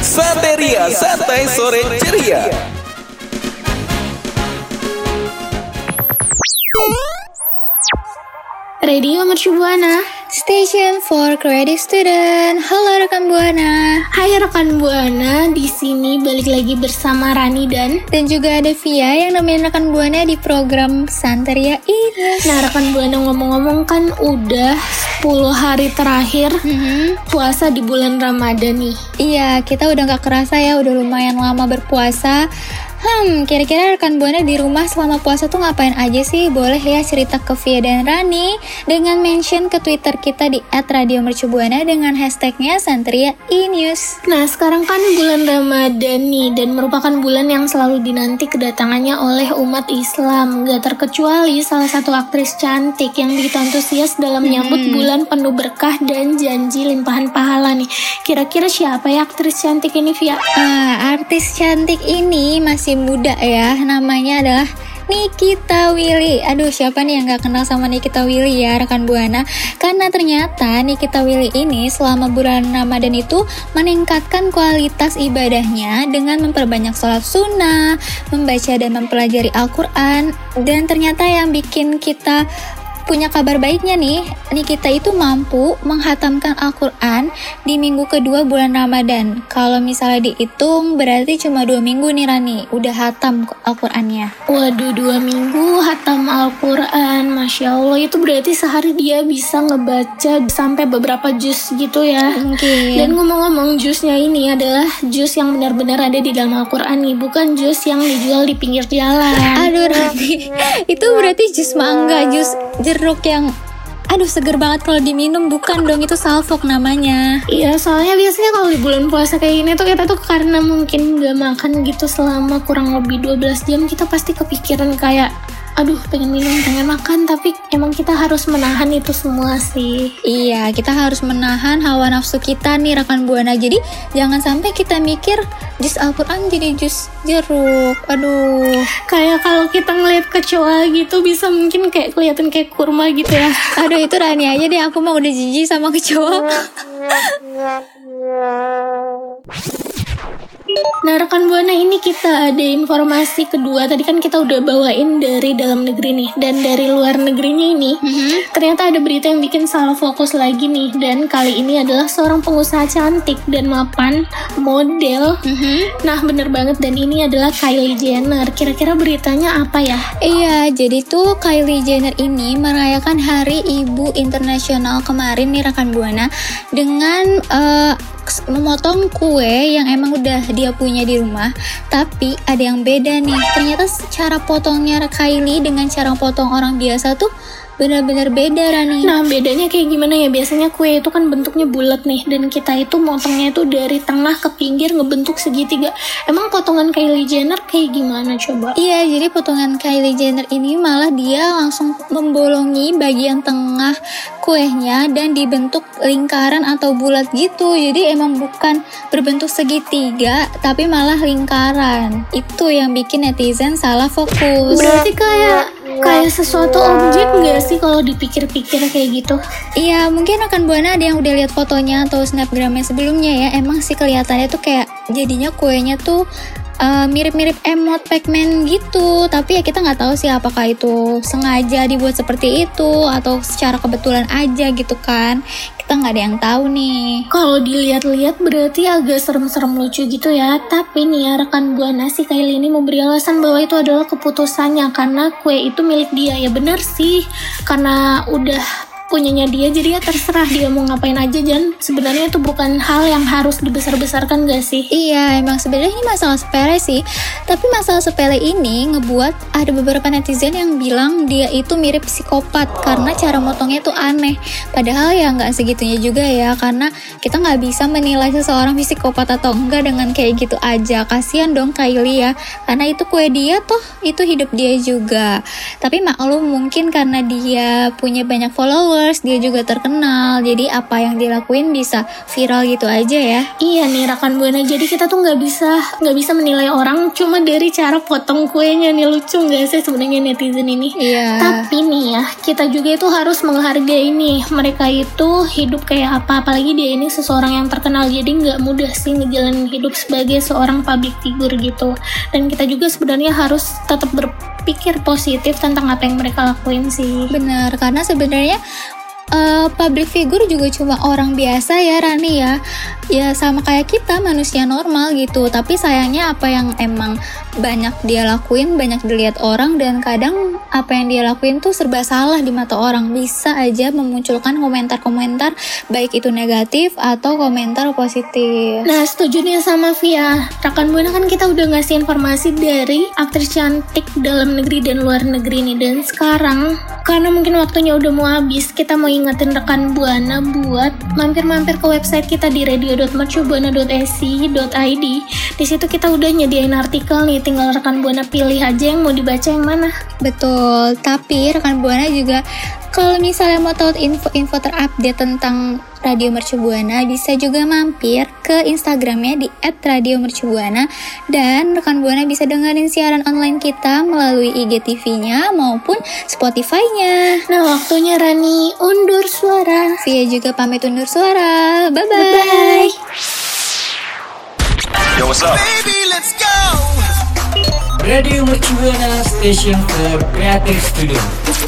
Santeria Santai Sore Ceria. Radio Mercu Buana Station for Creative Student. Halo rekan Buana. Hai rekan Buana, di sini balik lagi bersama Rani dan Dan juga ada Via yang nemenin rekan Buana di program Santeria ini. Nah rekan Buana ngomong-ngomong kan udah 10 hari terakhir Mhm. puasa di bulan Ramadan nih Iya, kita udah gak kerasa ya, udah lumayan lama berpuasa. Hmm, kira-kira rekan Buana di rumah selama puasa tuh ngapain aja sih? Boleh ya cerita ke Via dan Rani dengan mention ke Twitter kita di @radiomercubuana dengan hashtagnya Santeria e-news. Nah sekarang kan bulan Ramadan nih dan merupakan bulan yang selalu dinanti kedatangannya oleh umat Islam Gak terkecuali salah satu aktris cantik yang begitu antusias dalam menyambut bulan penuh berkah dan janji limpahan pahala nih Kira-kira siapa ya aktris cantik ini Via? Ah, artis cantik ini masih muda ya. Namanya adalah Nikita Willy. Aduh, siapa nih yang gak kenal sama Nikita Willy ya, rekan Buana? Karena ternyata Nikita Willy ini selama bulan Ramadan itu meningkatkan kualitas ibadahnya dengan memperbanyak sholat sunnah, membaca dan mempelajari Al-Quran. Dan ternyata yang bikin kita punya kabar baiknya nih, Nikita itu mampu menghatamkan Al-Quran di minggu kedua bulan Ramadan. Kalau misalnya dihitung berarti cuma dua minggu nih Rani, udah hatam Al-Qurannya. Waduh dua minggu hatam Al-Quran Masya Allah itu berarti sehari dia bisa ngebaca sampai beberapa juz gitu ya Mungkin. Dan ngomong-ngomong jusnya ini adalah jus yang benar-benar ada di dalam Al-Quran nih Bukan jus yang dijual di pinggir jalan Aduh Rani, itu berarti jus mangga, jus jeruk yang Aduh seger banget kalau diminum bukan dong itu salfok namanya. Iya soalnya biasanya kalau di bulan puasa kayak gini tuh kita tuh karena mungkin gak makan gitu selama kurang lebih 12 jam Kita pasti kepikiran kayak aduh pengen minum pengen makan tapi emang kita harus menahan itu semua sih Iya, kita harus menahan hawa nafsu kita nih rekan buana. Jadi jangan sampai kita mikir jus Al-Quran jadi jus jeruk. Aduh. kayak kalau kita ngeliat kecoa gitu bisa mungkin kayak kelihatan kayak kurma gitu ya Aduh itu Rani aja deh, aku mah udah jijik sama kecoa. Nah rekan buana ini kita ada informasi kedua. Tadi kan kita udah bawain dari dalam negeri nih. Dan dari luar negerinya ini ternyata ada berita yang bikin salah fokus lagi nih. Dan kali ini adalah seorang pengusaha cantik dan mapan model. Nah bener banget. Dan ini adalah Kylie Jenner. Kira-kira beritanya apa ya? Iya, jadi tuh Kylie Jenner ini merayakan Hari Ibu Internasional kemarin nih rekan buana. Dengan eh, memotong kue yang emang udah dia punya di rumah, tapi ada yang beda nih. Ternyata cara potongnya Kylie dengan cara potong orang biasa tuh benar-benar beda Rani. Nah bedanya kayak gimana ya biasanya kue itu kan bentuknya bulat nih dan kita itu motongnya itu dari tengah ke pinggir ngebentuk segitiga. Emang potongan Kylie Jenner kayak gimana coba? Iya, jadi potongan Kylie Jenner ini malah dia langsung membolongi bagian tengah kuehnya dan dibentuk lingkaran atau bulat gitu. Jadi emang bukan berbentuk segitiga, tapi malah lingkaran. Itu yang bikin netizen salah fokus. Berarti kayak kayak sesuatu objek nggak sih kalau dipikir-pikir kayak gitu? Iya, mungkin akan Buana ada yang udah lihat fotonya atau snapgramnya sebelumnya ya. Emang sih kelihatannya tuh kayak jadinya kuenya tuh uh, mirip-mirip emot Pac-Man gitu. Tapi ya kita nggak tahu sih apakah itu sengaja dibuat seperti itu atau secara kebetulan aja gitu kan. Kita nggak ada yang tahu nih. Kalau dilihat-lihat berarti agak serem-serem lucu gitu ya. Tapi nih ya rekan buana si Kylie ini memberi alasan bahwa itu adalah keputusannya karena kue itu milik dia. Ya benar sih, karena udah punyanya dia jadi ya terserah dia mau ngapain aja dan sebenarnya itu bukan hal yang harus dibesar-besarkan gak sih? Iya, emang sebenarnya ini masalah sepele sih. Tapi masalah sepele ini ngebuat ada beberapa netizen yang bilang dia itu mirip psikopat karena cara motongnya tuh aneh. Padahal ya nggak segitunya juga ya, karena kita nggak bisa menilai seseorang psikopat atau enggak dengan kayak gitu aja. Kasian dong Kylie ya, karena itu kue dia tuh itu hidup dia juga. Tapi maklum mungkin karena dia punya banyak follower followers, dia juga terkenal. Jadi apa yang dia lakuin bisa viral gitu aja ya. Iya nih rekan buana. Jadi kita tuh nggak bisa nggak bisa menilai orang cuma dari cara potong kuenya nih lucu nggak sih sebenarnya netizen ini? Iya. Tapi nih ya kita juga itu harus menghargai nih mereka itu hidup kayak apa. Apalagi dia ini seseorang yang terkenal jadi nggak mudah sih ngejalanin hidup sebagai seorang public figure gitu. Dan kita juga sebenarnya harus tetap berpikir positif tentang apa yang mereka lakuin sih. Benar, karena sebenarnya uh, public figure juga cuma orang biasa ya Rani ya. Ya sama kayak kita manusia normal gitu. Tapi sayangnya apa yang emang banyak dia lakuin banyak dilihat orang dan kadang apa yang dia lakuin tuh serba salah di mata orang. Bisa aja memunculkan komentar-komentar baik itu negatif atau komentar positif. Nah setuju nih sama Via. Rekan Buana kan kita udah ngasih informasi dari aktris cantik dalam negeri dan luar negeri nih. Dan sekarang karena mungkin waktunya udah mau habis Kita mau ingetin rekan Buana buat mampir-mampir ke website kita di radio.mercubuana.esi.id Di situ kita udah nyediain artikel nih Tinggal rekan Buana pilih aja yang mau dibaca yang mana. Betul, tapi rekan Buana juga kalau misalnya mau tahu info-info terupdate tentang Radio Mercubuana bisa juga mampir ke Instagramnya di @radiomercubuana dan rekan Buana bisa dengerin siaran online kita melalui IGTV-nya maupun Spotify-nya. Nah waktunya Rani undur suara. Via juga pamit undur suara. Bye bye. Bye. Yo, what's up? Baby, let's go. Radio Mercubuana Station for Creative Studio.